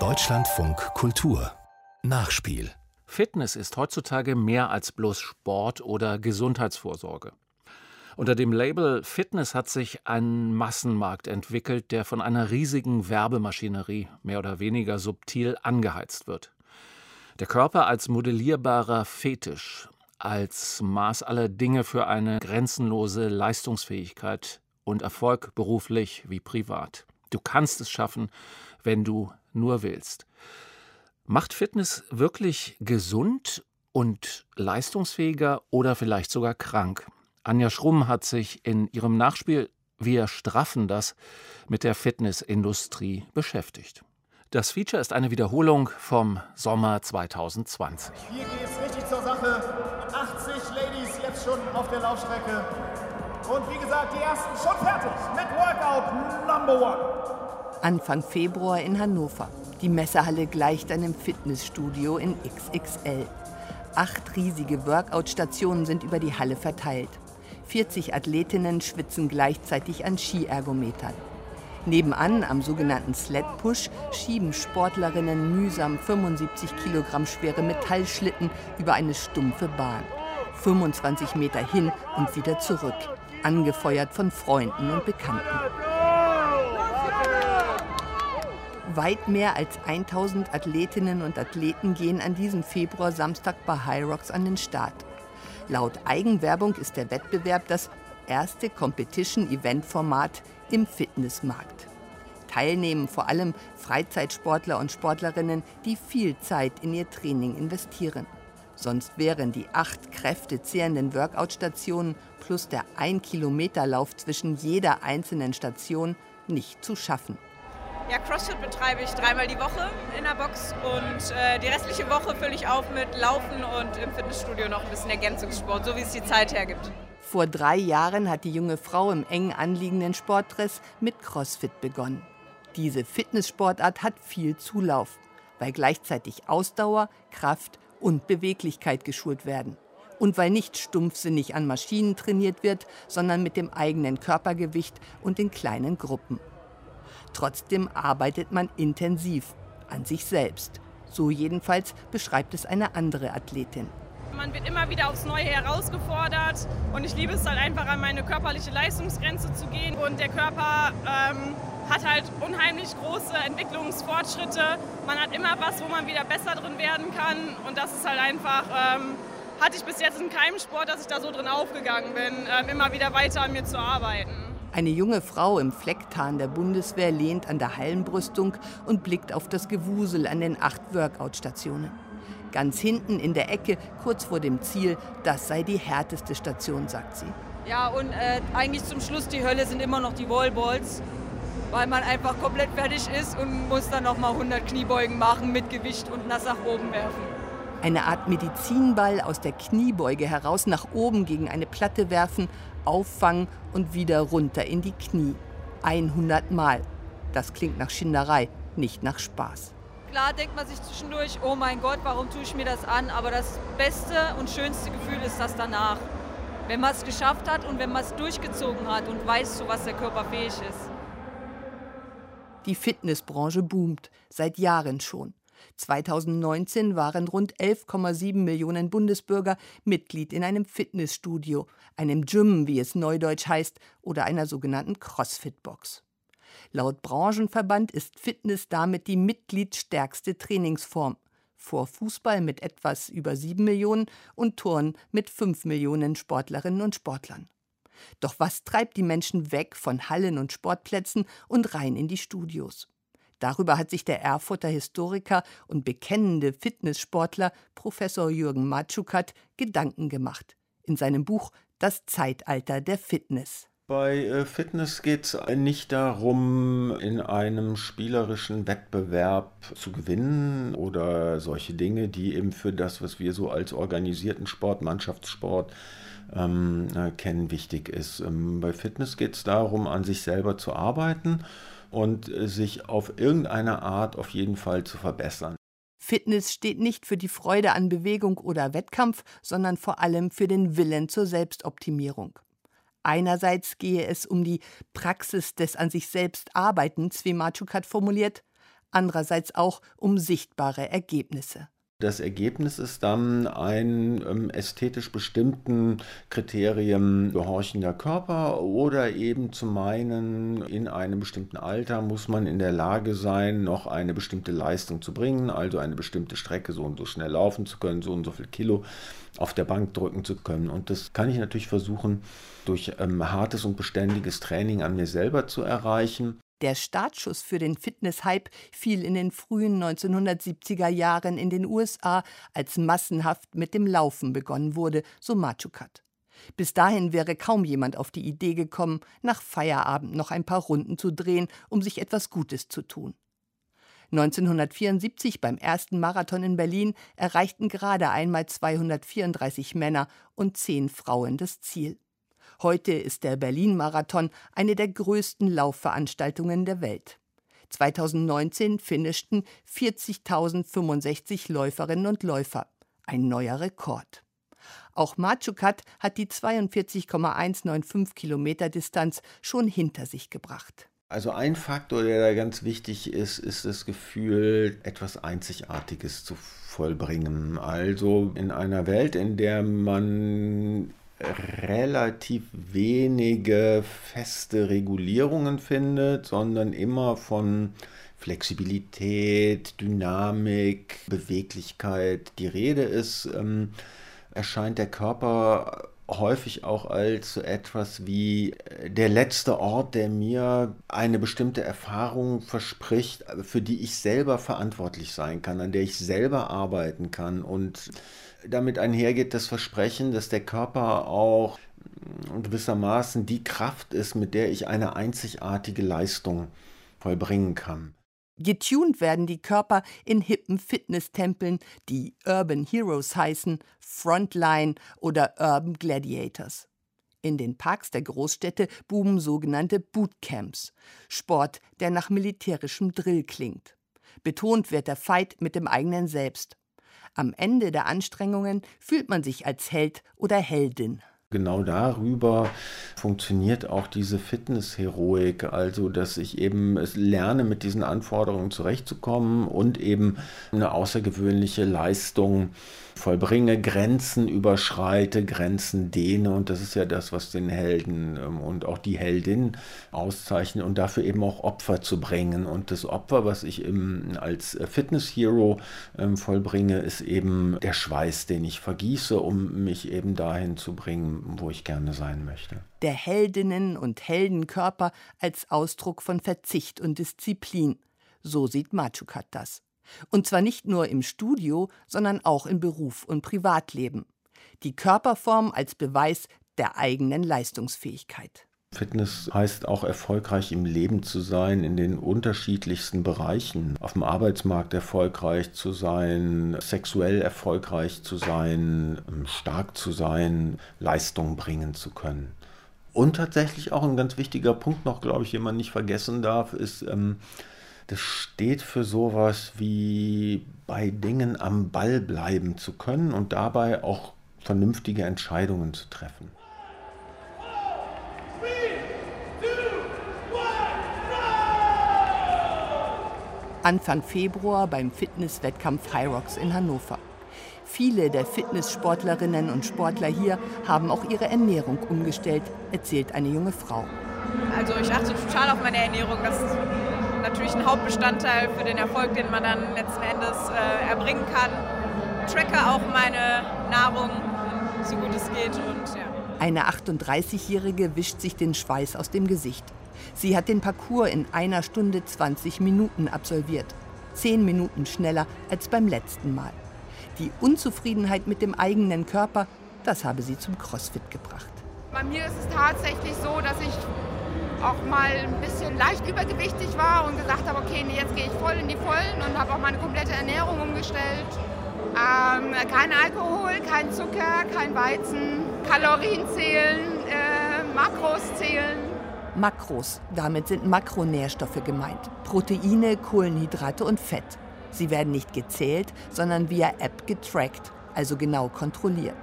Deutschlandfunk Kultur Nachspiel Fitness ist heutzutage mehr als bloß Sport oder Gesundheitsvorsorge. Unter dem Label Fitness hat sich ein Massenmarkt entwickelt, der von einer riesigen Werbemaschinerie mehr oder weniger subtil angeheizt wird. Der Körper als modellierbarer Fetisch, als Maß aller Dinge für eine grenzenlose Leistungsfähigkeit und Erfolg beruflich wie privat. Du kannst es schaffen, wenn du nur willst. Macht Fitness wirklich gesund und leistungsfähiger oder vielleicht sogar krank? Anja Schrumm hat sich in ihrem Nachspiel Wir straffen das mit der Fitnessindustrie beschäftigt. Das Feature ist eine Wiederholung vom Sommer 2020. Hier geht es richtig zur Sache. 80 Ladies jetzt schon auf der Laufstrecke. Und wie gesagt, die ersten schon fertig mit Workout Number One. Anfang Februar in Hannover. Die Messehalle gleicht einem Fitnessstudio in XXL. Acht riesige Workout-Stationen sind über die Halle verteilt. 40 Athletinnen schwitzen gleichzeitig an Skiergometern. Nebenan am sogenannten Sled Push schieben Sportlerinnen mühsam 75 Kilogramm schwere Metallschlitten über eine stumpfe Bahn. 25 Meter hin und wieder zurück, angefeuert von Freunden und Bekannten. Weit mehr als 1000 Athletinnen und Athleten gehen an diesem Februar Samstag bei High Rocks an den Start. Laut Eigenwerbung ist der Wettbewerb das erste Competition-Event-Format im Fitnessmarkt. Teilnehmen vor allem Freizeitsportler und Sportlerinnen, die viel Zeit in ihr Training investieren. Sonst wären die acht kräftezehrenden Workout-Stationen plus der 1-Kilometer-Lauf zwischen jeder einzelnen Station nicht zu schaffen. Ja, CrossFit betreibe ich dreimal die Woche in der Box und äh, die restliche Woche fülle ich auf mit Laufen und im Fitnessstudio noch ein bisschen Ergänzungssport, so wie es die Zeit hergibt. Vor drei Jahren hat die junge Frau im eng anliegenden Sportdress mit CrossFit begonnen. Diese Fitnesssportart hat viel Zulauf, weil gleichzeitig Ausdauer, Kraft und Beweglichkeit geschult werden. Und weil nicht stumpfsinnig an Maschinen trainiert wird, sondern mit dem eigenen Körpergewicht und in kleinen Gruppen. Trotzdem arbeitet man intensiv an sich selbst. So jedenfalls beschreibt es eine andere Athletin. Man wird immer wieder aufs Neue herausgefordert und ich liebe es halt einfach an meine körperliche Leistungsgrenze zu gehen. Und der Körper ähm, hat halt unheimlich große Entwicklungsfortschritte. Man hat immer was, wo man wieder besser drin werden kann und das ist halt einfach, ähm, hatte ich bis jetzt in keinem Sport, dass ich da so drin aufgegangen bin, ähm, immer wieder weiter an mir zu arbeiten. Eine junge Frau im Flecktarn der Bundeswehr lehnt an der Hallenbrüstung und blickt auf das Gewusel an den acht Workout-Stationen. Ganz hinten in der Ecke, kurz vor dem Ziel, das sei die härteste Station, sagt sie. Ja, und äh, eigentlich zum Schluss die Hölle sind immer noch die Wallballs, weil man einfach komplett fertig ist und muss dann noch mal 100 Kniebeugen machen mit Gewicht und nass nach oben werfen. Eine Art Medizinball aus der Kniebeuge heraus nach oben gegen eine Platte werfen, auffangen und wieder runter in die Knie. 100 Mal. Das klingt nach Schinderei, nicht nach Spaß. Klar denkt man sich zwischendurch, oh mein Gott, warum tue ich mir das an? Aber das beste und schönste Gefühl ist das danach. Wenn man es geschafft hat und wenn man es durchgezogen hat und weiß, zu was der Körper fähig ist. Die Fitnessbranche boomt, seit Jahren schon. 2019 waren rund 11,7 Millionen Bundesbürger Mitglied in einem Fitnessstudio, einem Gym, wie es neudeutsch heißt, oder einer sogenannten CrossFit-Box. Laut Branchenverband ist Fitness damit die mitgliedstärkste Trainingsform. Vor Fußball mit etwas über 7 Millionen und Turn mit 5 Millionen Sportlerinnen und Sportlern. Doch was treibt die Menschen weg von Hallen und Sportplätzen und rein in die Studios? Darüber hat sich der Erfurter Historiker und bekennende Fitnesssportler Professor Jürgen Matschukat Gedanken gemacht. In seinem Buch Das Zeitalter der Fitness. Bei äh, Fitness geht es nicht darum, in einem spielerischen Wettbewerb zu gewinnen oder solche Dinge, die eben für das, was wir so als organisierten Sport, Mannschaftssport ähm, äh, kennen, wichtig ist. Ähm, bei Fitness geht es darum, an sich selber zu arbeiten und äh, sich auf irgendeine Art auf jeden Fall zu verbessern. Fitness steht nicht für die Freude an Bewegung oder Wettkampf, sondern vor allem für den Willen zur Selbstoptimierung. Einerseits gehe es um die Praxis des an sich selbst Arbeitens, wie Machukat formuliert, andererseits auch um sichtbare Ergebnisse. Das Ergebnis ist dann ein ähm, ästhetisch bestimmten Kriterien gehorchender Körper oder eben zu meinen, in einem bestimmten Alter muss man in der Lage sein, noch eine bestimmte Leistung zu bringen, also eine bestimmte Strecke so und so schnell laufen zu können, so und so viel Kilo auf der Bank drücken zu können. Und das kann ich natürlich versuchen, durch ähm, hartes und beständiges Training an mir selber zu erreichen. Der Startschuss für den Fitness-Hype fiel in den frühen 1970er Jahren in den USA, als massenhaft mit dem Laufen begonnen wurde, so Machukat. Bis dahin wäre kaum jemand auf die Idee gekommen, nach Feierabend noch ein paar Runden zu drehen, um sich etwas Gutes zu tun. 1974 beim ersten Marathon in Berlin erreichten gerade einmal 234 Männer und 10 Frauen das Ziel. Heute ist der Berlin-Marathon eine der größten Laufveranstaltungen der Welt. 2019 finischten 40.065 Läuferinnen und Läufer. Ein neuer Rekord. Auch Machukat hat die 42,195 Kilometer Distanz schon hinter sich gebracht. Also ein Faktor, der da ganz wichtig ist, ist das Gefühl, etwas Einzigartiges zu vollbringen. Also in einer Welt, in der man relativ wenige feste Regulierungen findet, sondern immer von Flexibilität, Dynamik, Beweglichkeit die Rede ist, ähm, erscheint der Körper häufig auch als so etwas wie äh, der letzte Ort, der mir eine bestimmte Erfahrung verspricht, für die ich selber verantwortlich sein kann, an der ich selber arbeiten kann und damit einhergeht das Versprechen, dass der Körper auch gewissermaßen die Kraft ist, mit der ich eine einzigartige Leistung vollbringen kann. Getuned werden die Körper in hippen Fitnesstempeln, die Urban Heroes heißen, Frontline oder Urban Gladiators. In den Parks der Großstädte buben sogenannte Bootcamps, Sport, der nach militärischem Drill klingt. Betont wird der Fight mit dem eigenen Selbst. Am Ende der Anstrengungen fühlt man sich als Held oder Heldin genau darüber funktioniert auch diese Fitness-Heroik, also dass ich eben lerne, mit diesen Anforderungen zurechtzukommen und eben eine außergewöhnliche Leistung vollbringe, Grenzen überschreite, Grenzen dehne. Und das ist ja das, was den Helden ähm, und auch die Heldin auszeichnet und dafür eben auch Opfer zu bringen. Und das Opfer, was ich im, als Fitness-Hero ähm, vollbringe, ist eben der Schweiß, den ich vergieße, um mich eben dahin zu bringen, wo ich gerne sein möchte. Der Heldinnen- und Heldenkörper als Ausdruck von Verzicht und Disziplin. So sieht Machukat das. Und zwar nicht nur im Studio, sondern auch in Beruf und Privatleben. Die Körperform als Beweis der eigenen Leistungsfähigkeit. Fitness heißt auch erfolgreich im Leben zu sein, in den unterschiedlichsten Bereichen. Auf dem Arbeitsmarkt erfolgreich zu sein, sexuell erfolgreich zu sein, stark zu sein, Leistung bringen zu können. Und tatsächlich auch ein ganz wichtiger Punkt noch, glaube ich, den man nicht vergessen darf, ist, ähm, das steht für sowas wie bei Dingen am Ball bleiben zu können und dabei auch vernünftige Entscheidungen zu treffen. Anfang Februar beim Fitnesswettkampf High Rocks in Hannover. Viele der Fitnesssportlerinnen und Sportler hier haben auch ihre Ernährung umgestellt, erzählt eine junge Frau. Also ich achte total auf meine Ernährung. Das natürlich ein Hauptbestandteil für den Erfolg, den man dann letzten Endes äh, erbringen kann. Tracke auch meine Nahrung, so gut es geht. Und, ja. Eine 38-Jährige wischt sich den Schweiß aus dem Gesicht. Sie hat den Parcours in einer Stunde 20 Minuten absolviert. Zehn Minuten schneller als beim letzten Mal. Die Unzufriedenheit mit dem eigenen Körper, das habe sie zum CrossFit gebracht. Bei mir ist es tatsächlich so, dass ich auch mal ein bisschen leicht übergewichtig war und gesagt habe, okay, nee, jetzt gehe ich voll in die Vollen und habe auch meine komplette Ernährung umgestellt. Ähm, kein Alkohol, kein Zucker, kein Weizen, Kalorien zählen, äh, Makros zählen. Makros, damit sind Makronährstoffe gemeint. Proteine, Kohlenhydrate und Fett. Sie werden nicht gezählt, sondern via App getrackt, also genau kontrolliert.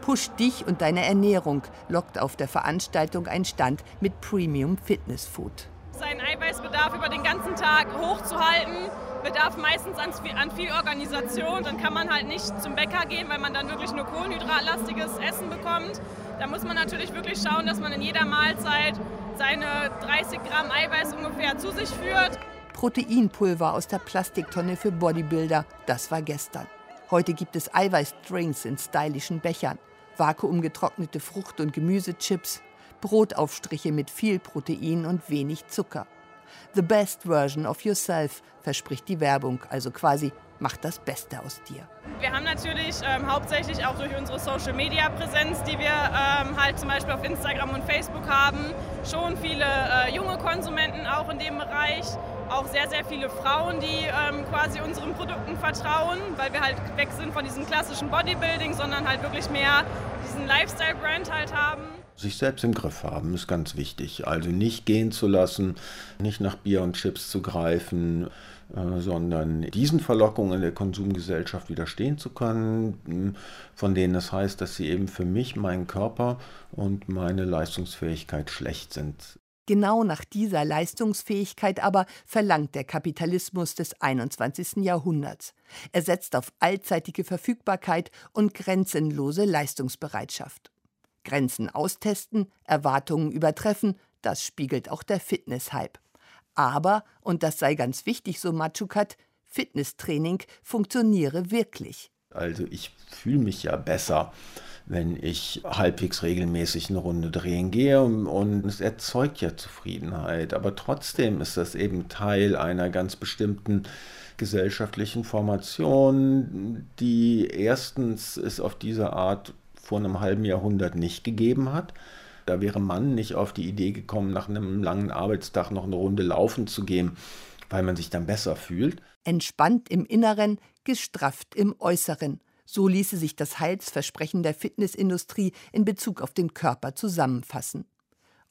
Push dich und deine Ernährung, lockt auf der Veranstaltung ein Stand mit Premium Fitness Food. Seinen Eiweißbedarf über den ganzen Tag hochzuhalten, bedarf meistens an viel, an viel Organisation. Dann kann man halt nicht zum Bäcker gehen, weil man dann wirklich nur kohlenhydratlastiges Essen bekommt. Da muss man natürlich wirklich schauen, dass man in jeder Mahlzeit seine 30 Gramm Eiweiß ungefähr zu sich führt. Proteinpulver aus der Plastiktonne für Bodybuilder, das war gestern. Heute gibt es Eiweißdrinks in stylischen Bechern, vakuumgetrocknete Frucht- und Gemüsechips, Brotaufstriche mit viel Protein und wenig Zucker. The best version of yourself, verspricht die Werbung, also quasi macht das Beste aus dir. Wir haben natürlich ähm, hauptsächlich auch durch unsere Social-Media-Präsenz, die wir ähm, halt zum Beispiel auf Instagram und Facebook haben, schon viele äh, junge Konsumenten auch in dem Bereich. Auch sehr, sehr viele Frauen, die ähm, quasi unseren Produkten vertrauen, weil wir halt weg sind von diesem klassischen Bodybuilding, sondern halt wirklich mehr diesen Lifestyle-Brand halt haben sich selbst im Griff haben, ist ganz wichtig. Also nicht gehen zu lassen, nicht nach Bier und Chips zu greifen, äh, sondern diesen Verlockungen der Konsumgesellschaft widerstehen zu können, von denen es das heißt, dass sie eben für mich, meinen Körper und meine Leistungsfähigkeit schlecht sind. Genau nach dieser Leistungsfähigkeit aber verlangt der Kapitalismus des 21. Jahrhunderts. Er setzt auf allzeitige Verfügbarkeit und grenzenlose Leistungsbereitschaft. Grenzen austesten, Erwartungen übertreffen, das spiegelt auch der Fitness-Hype. Aber, und das sei ganz wichtig, so Matschukat, Fitnesstraining funktioniere wirklich. Also ich fühle mich ja besser, wenn ich halbwegs regelmäßig eine Runde drehen gehe und es erzeugt ja Zufriedenheit. Aber trotzdem ist das eben Teil einer ganz bestimmten gesellschaftlichen Formation, die erstens es auf diese Art vor einem halben Jahrhundert nicht gegeben hat da wäre man nicht auf die Idee gekommen, nach einem langen Arbeitstag noch eine Runde laufen zu gehen, weil man sich dann besser fühlt. Entspannt im Inneren, gestrafft im Äußeren. So ließe sich das Heilsversprechen der Fitnessindustrie in Bezug auf den Körper zusammenfassen.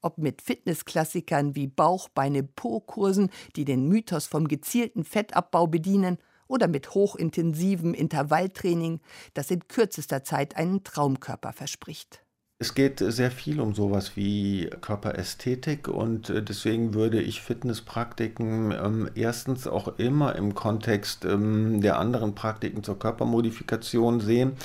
Ob mit Fitnessklassikern wie Bauch, Beine, Po-Kursen, die den Mythos vom gezielten Fettabbau bedienen, oder mit hochintensivem Intervalltraining, das in kürzester Zeit einen Traumkörper verspricht. Es geht sehr viel um sowas wie Körperästhetik und äh, deswegen würde ich Fitnesspraktiken ähm, erstens auch immer im Kontext ähm, der anderen Praktiken zur Körpermodifikation sehen,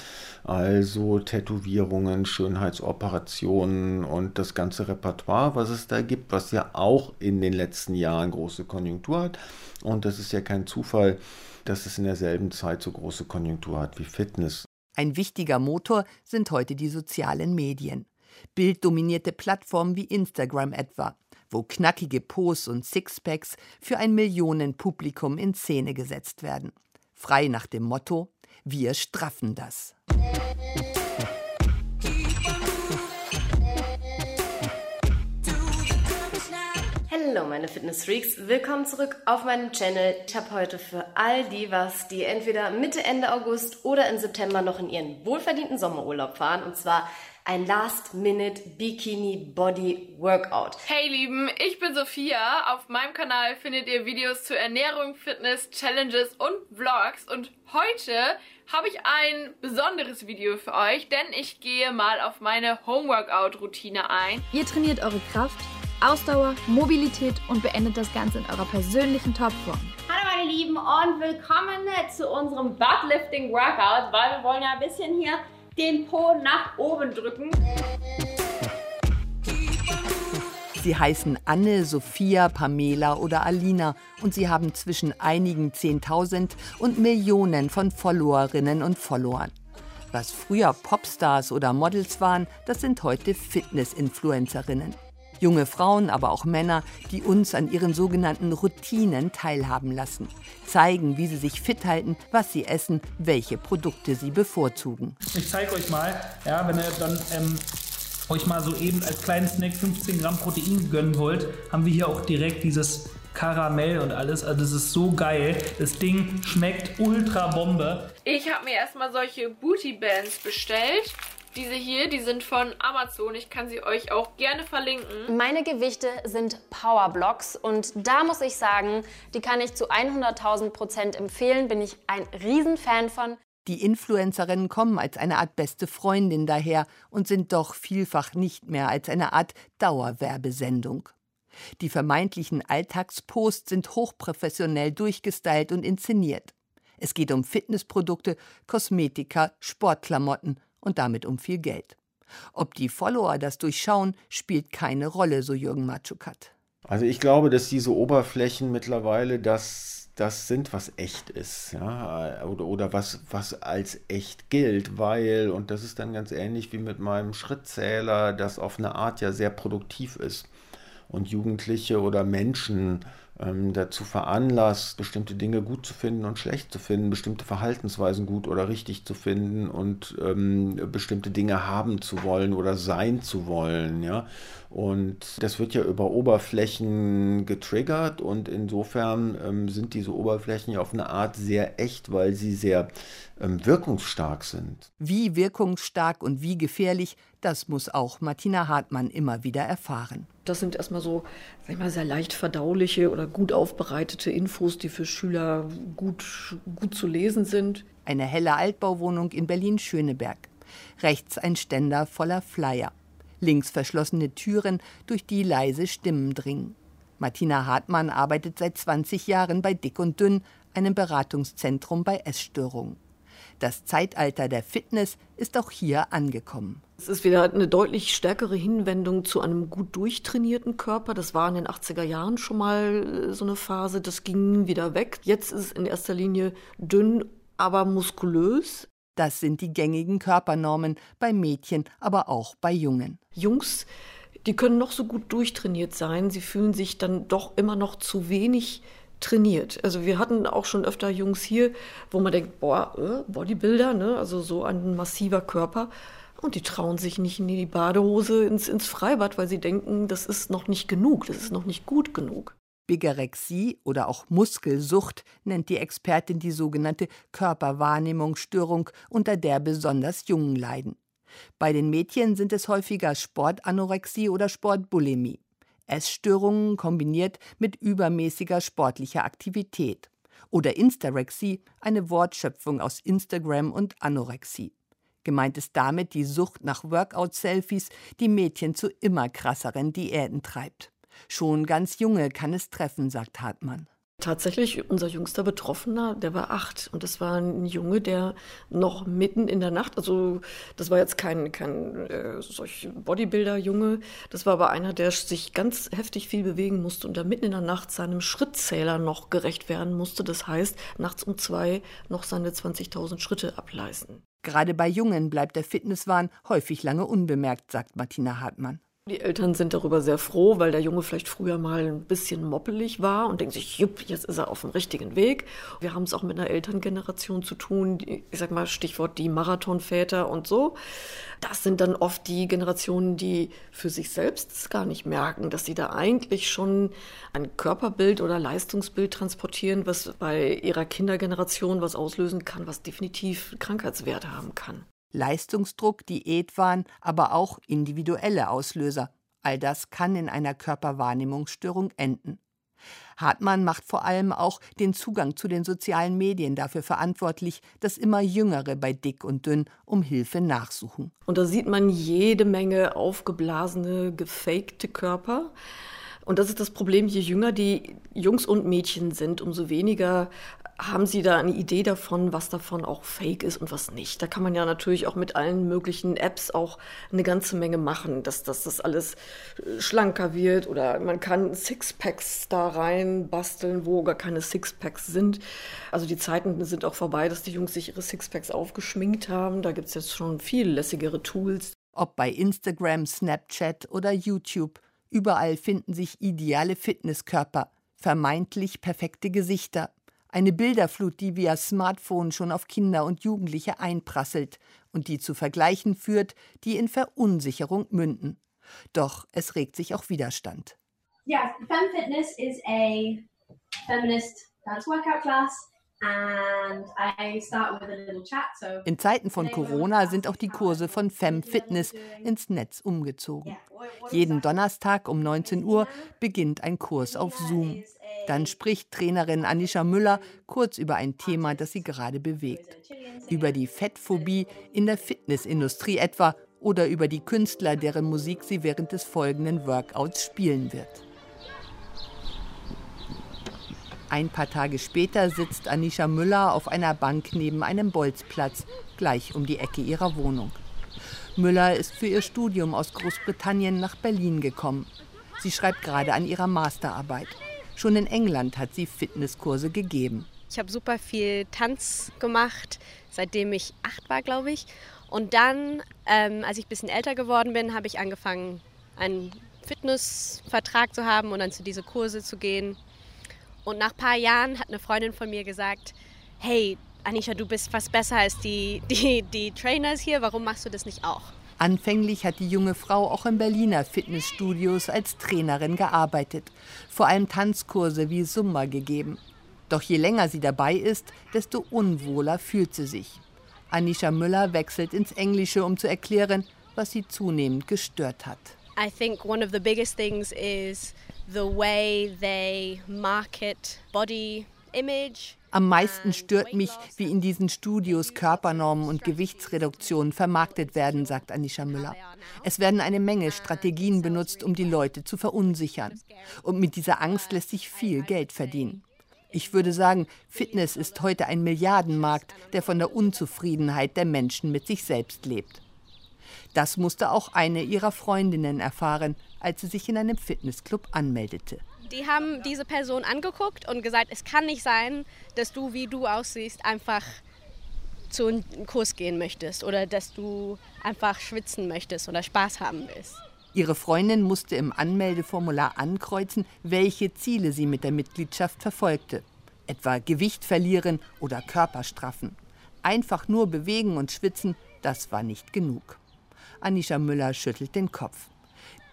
also Tätowierungen, Schönheitsoperationen und das ganze Repertoire, was es da gibt, was ja auch in den letzten Jahren große Konjunktur hat und das ist ja kein Zufall, dass es in derselben Zeit so große Konjunktur hat wie Fitness. Ein wichtiger Motor sind heute die sozialen Medien. Bilddominierte Plattformen wie Instagram etwa, wo knackige Posts und Sixpacks für ein Millionenpublikum in Szene gesetzt werden. Frei nach dem Motto: Wir straffen das. Hallo meine Fitness-Freaks, willkommen zurück auf meinem Channel. Ich habe heute für all die was, die entweder Mitte, Ende August oder im September noch in ihren wohlverdienten Sommerurlaub fahren und zwar ein Last-Minute Bikini Body Workout. Hey Lieben, ich bin Sophia. Auf meinem Kanal findet ihr Videos zu Ernährung, Fitness, Challenges und Vlogs und heute habe ich ein besonderes Video für euch, denn ich gehe mal auf meine Homeworkout-Routine ein. Ihr trainiert eure Kraft Ausdauer, Mobilität und beendet das Ganze in eurer persönlichen Topform. Hallo meine Lieben und willkommen zu unserem Buttlifting Workout, weil wir wollen ja ein bisschen hier den Po nach oben drücken. Sie heißen Anne, Sophia, Pamela oder Alina und sie haben zwischen einigen Zehntausend und Millionen von Followerinnen und Followern. Was früher Popstars oder Models waren, das sind heute Fitness-Influencerinnen. Junge Frauen, aber auch Männer, die uns an ihren sogenannten Routinen teilhaben lassen, zeigen, wie sie sich fit halten, was sie essen, welche Produkte sie bevorzugen. Ich zeige euch mal, ja, wenn ihr dann ähm, euch mal so eben als kleinen Snack 15 Gramm Protein gönnen wollt, haben wir hier auch direkt dieses Karamell und alles. Also das ist so geil. Das Ding schmeckt ultra Bombe. Ich habe mir erstmal solche Booty Bands bestellt. Diese hier, die sind von Amazon. Ich kann sie euch auch gerne verlinken. Meine Gewichte sind Powerblocks und da muss ich sagen, die kann ich zu 100.000 Prozent empfehlen. Bin ich ein Riesenfan von. Die Influencerinnen kommen als eine Art beste Freundin daher und sind doch vielfach nicht mehr als eine Art Dauerwerbesendung. Die vermeintlichen Alltagsposts sind hochprofessionell durchgestylt und inszeniert. Es geht um Fitnessprodukte, Kosmetika, Sportklamotten und damit um viel Geld. Ob die Follower das durchschauen, spielt keine Rolle, so Jürgen Matschukat. Also ich glaube, dass diese Oberflächen mittlerweile das, das sind, was echt ist, ja, oder, oder was, was als echt gilt, weil, und das ist dann ganz ähnlich wie mit meinem Schrittzähler, das auf eine Art ja sehr produktiv ist und Jugendliche oder Menschen ähm, dazu veranlasst, bestimmte Dinge gut zu finden und schlecht zu finden, bestimmte Verhaltensweisen gut oder richtig zu finden und ähm, bestimmte Dinge haben zu wollen oder sein zu wollen, ja. Und das wird ja über Oberflächen getriggert und insofern ähm, sind diese Oberflächen ja auf eine Art sehr echt, weil sie sehr ähm, wirkungsstark sind. Wie wirkungsstark und wie gefährlich, das muss auch Martina Hartmann immer wieder erfahren. Das sind erstmal so, sag ich mal, sehr leicht verdauliche oder gut aufbereitete Infos, die für Schüler gut, gut zu lesen sind. Eine helle Altbauwohnung in Berlin-Schöneberg. Rechts ein Ständer voller Flyer links verschlossene Türen, durch die leise Stimmen dringen. Martina Hartmann arbeitet seit 20 Jahren bei Dick und Dünn, einem Beratungszentrum bei Essstörungen. Das Zeitalter der Fitness ist auch hier angekommen. Es ist wieder eine deutlich stärkere Hinwendung zu einem gut durchtrainierten Körper. Das war in den 80er Jahren schon mal äh, so eine Phase. Das ging wieder weg. Jetzt ist es in erster Linie dünn, aber muskulös. Das sind die gängigen Körpernormen bei Mädchen, aber auch bei Jungen. Jungs, die können noch so gut durchtrainiert sein, sie fühlen sich dann doch immer noch zu wenig trainiert. Also wir hatten auch schon öfter Jungs hier, wo man denkt, boah, äh, Bodybuilder, ne? also so ein massiver Körper. Und die trauen sich nicht in die Badehose ins, ins Freibad, weil sie denken, das ist noch nicht genug, das ist noch nicht gut genug. Bigorexie oder auch Muskelsucht nennt die Expertin die sogenannte Körperwahrnehmungsstörung, unter der besonders Jungen leiden. Bei den Mädchen sind es häufiger Sportanorexie oder Sportbulimie. Essstörungen kombiniert mit übermäßiger sportlicher Aktivität. Oder Instarexie, eine Wortschöpfung aus Instagram und Anorexie. Gemeint ist damit die Sucht nach Workout-Selfies, die Mädchen zu immer krasseren Diäten treibt. Schon ganz junge kann es treffen, sagt Hartmann. Tatsächlich, unser jüngster Betroffener, der war acht. Und das war ein Junge, der noch mitten in der Nacht, also das war jetzt kein, kein äh, solch Bodybuilder-Junge, das war aber einer, der sich ganz heftig viel bewegen musste und da mitten in der Nacht seinem Schrittzähler noch gerecht werden musste. Das heißt, nachts um zwei noch seine 20.000 Schritte ableisten. Gerade bei Jungen bleibt der Fitnesswahn häufig lange unbemerkt, sagt Martina Hartmann. Die Eltern sind darüber sehr froh, weil der Junge vielleicht früher mal ein bisschen moppelig war und denkt sich, jupp, jetzt ist er auf dem richtigen Weg. Wir haben es auch mit einer Elterngeneration zu tun, ich sag mal Stichwort die Marathonväter und so. Das sind dann oft die Generationen, die für sich selbst gar nicht merken, dass sie da eigentlich schon ein Körperbild oder Leistungsbild transportieren, was bei ihrer Kindergeneration was auslösen kann, was definitiv Krankheitswerte haben kann. Leistungsdruck, Diätwahn, aber auch individuelle Auslöser. All das kann in einer Körperwahrnehmungsstörung enden. Hartmann macht vor allem auch den Zugang zu den sozialen Medien dafür verantwortlich, dass immer Jüngere bei Dick und Dünn um Hilfe nachsuchen. Und da sieht man jede Menge aufgeblasene, gefakte Körper. Und das ist das Problem, je jünger die Jungs und Mädchen sind, umso weniger haben Sie da eine Idee davon, was davon auch fake ist und was nicht? Da kann man ja natürlich auch mit allen möglichen Apps auch eine ganze Menge machen, dass, dass das alles äh, schlanker wird oder man kann Sixpacks da rein basteln, wo gar keine Sixpacks sind. Also die Zeiten sind auch vorbei, dass die Jungs sich ihre Sixpacks aufgeschminkt haben. Da gibt es jetzt schon viel lässigere Tools. Ob bei Instagram, Snapchat oder YouTube, überall finden sich ideale Fitnesskörper, vermeintlich perfekte Gesichter eine Bilderflut, die via Smartphone schon auf Kinder und Jugendliche einprasselt und die zu Vergleichen führt, die in Verunsicherung münden. Doch es regt sich auch Widerstand. Yeah, Fem Fitness is a feminist dance workout class. In Zeiten von Corona sind auch die Kurse von Fem Fitness ins Netz umgezogen. Jeden Donnerstag um 19 Uhr beginnt ein Kurs auf Zoom. Dann spricht Trainerin Anisha Müller kurz über ein Thema, das sie gerade bewegt. Über die Fettphobie in der Fitnessindustrie etwa oder über die Künstler, deren Musik sie während des folgenden Workouts spielen wird. Ein paar Tage später sitzt Anisha Müller auf einer Bank neben einem Bolzplatz, gleich um die Ecke ihrer Wohnung. Müller ist für ihr Studium aus Großbritannien nach Berlin gekommen. Sie schreibt gerade an ihrer Masterarbeit. Schon in England hat sie Fitnesskurse gegeben. Ich habe super viel Tanz gemacht, seitdem ich acht war, glaube ich. Und dann, ähm, als ich ein bisschen älter geworden bin, habe ich angefangen, einen Fitnessvertrag zu haben und dann zu diesen Kurse zu gehen. Und nach ein paar Jahren hat eine Freundin von mir gesagt, hey, Anisha, du bist fast besser als die, die, die Trainers hier, warum machst du das nicht auch? Anfänglich hat die junge Frau auch in Berliner Fitnessstudios als Trainerin gearbeitet, vor allem Tanzkurse wie Summa gegeben. Doch je länger sie dabei ist, desto unwohler fühlt sie sich. Anisha Müller wechselt ins Englische, um zu erklären, was sie zunehmend gestört hat. I think one of the biggest things is the way they market body. Am meisten stört mich, wie in diesen Studios Körpernormen und Gewichtsreduktion vermarktet werden, sagt Anisha Müller. Es werden eine Menge Strategien benutzt, um die Leute zu verunsichern. Und mit dieser Angst lässt sich viel Geld verdienen. Ich würde sagen, Fitness ist heute ein Milliardenmarkt, der von der Unzufriedenheit der Menschen mit sich selbst lebt. Das musste auch eine ihrer Freundinnen erfahren, als sie sich in einem Fitnessclub anmeldete. Die haben diese Person angeguckt und gesagt, es kann nicht sein, dass du, wie du aussiehst, einfach zu einem Kurs gehen möchtest oder dass du einfach schwitzen möchtest oder Spaß haben willst. Ihre Freundin musste im Anmeldeformular ankreuzen, welche Ziele sie mit der Mitgliedschaft verfolgte. Etwa Gewicht verlieren oder Körper straffen. Einfach nur bewegen und schwitzen, das war nicht genug. Anisha Müller schüttelt den Kopf.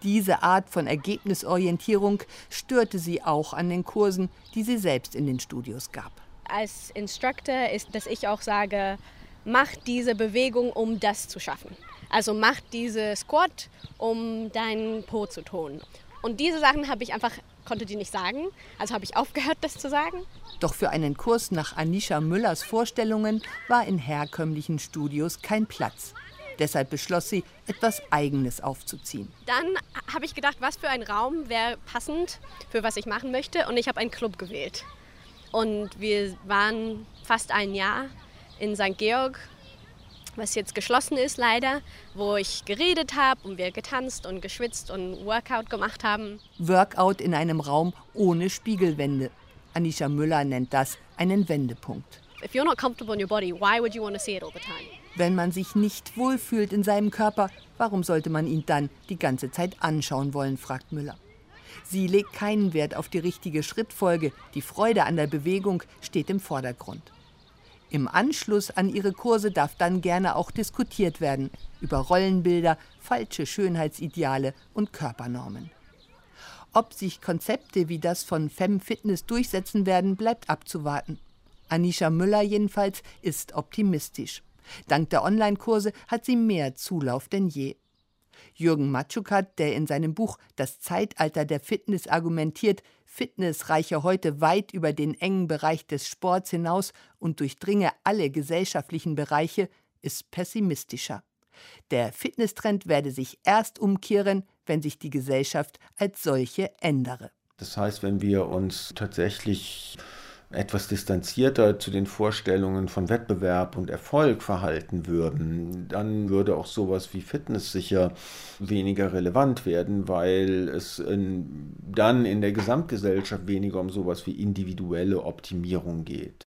Diese Art von Ergebnisorientierung störte sie auch an den Kursen, die sie selbst in den Studios gab. Als Instructor ist, dass ich auch sage, mach diese Bewegung, um das zu schaffen. Also mach diese Squat, um deinen Po zu tun. Und diese Sachen habe ich einfach konnte die nicht sagen, also habe ich aufgehört, das zu sagen. Doch für einen Kurs nach Anisha Müllers Vorstellungen war in herkömmlichen Studios kein Platz. Deshalb beschloss sie, etwas Eigenes aufzuziehen. Dann habe ich gedacht, was für ein Raum wäre passend für was ich machen möchte. Und ich habe einen Club gewählt. Und wir waren fast ein Jahr in St. Georg, was jetzt geschlossen ist leider, wo ich geredet habe und wir getanzt und geschwitzt und Workout gemacht haben. Workout in einem Raum ohne Spiegelwände. Anisha Müller nennt das einen Wendepunkt. If you're not comfortable in your body, why would you want to see it all the time? Wenn man sich nicht wohlfühlt in seinem Körper, warum sollte man ihn dann die ganze Zeit anschauen wollen, fragt Müller. Sie legt keinen Wert auf die richtige Schrittfolge, die Freude an der Bewegung steht im Vordergrund. Im Anschluss an ihre Kurse darf dann gerne auch diskutiert werden über Rollenbilder, falsche Schönheitsideale und Körpernormen. Ob sich Konzepte wie das von Femme Fitness durchsetzen werden, bleibt abzuwarten. Anisha Müller jedenfalls ist optimistisch. Dank der Online-Kurse hat sie mehr Zulauf denn je. Jürgen Matschukat, der in seinem Buch Das Zeitalter der Fitness argumentiert, Fitness reiche heute weit über den engen Bereich des Sports hinaus und durchdringe alle gesellschaftlichen Bereiche, ist pessimistischer. Der Fitnesstrend werde sich erst umkehren, wenn sich die Gesellschaft als solche ändere. Das heißt, wenn wir uns tatsächlich etwas distanzierter zu den Vorstellungen von Wettbewerb und Erfolg verhalten würden, dann würde auch sowas wie Fitness sicher weniger relevant werden, weil es in, dann in der Gesamtgesellschaft weniger um sowas wie individuelle Optimierung geht.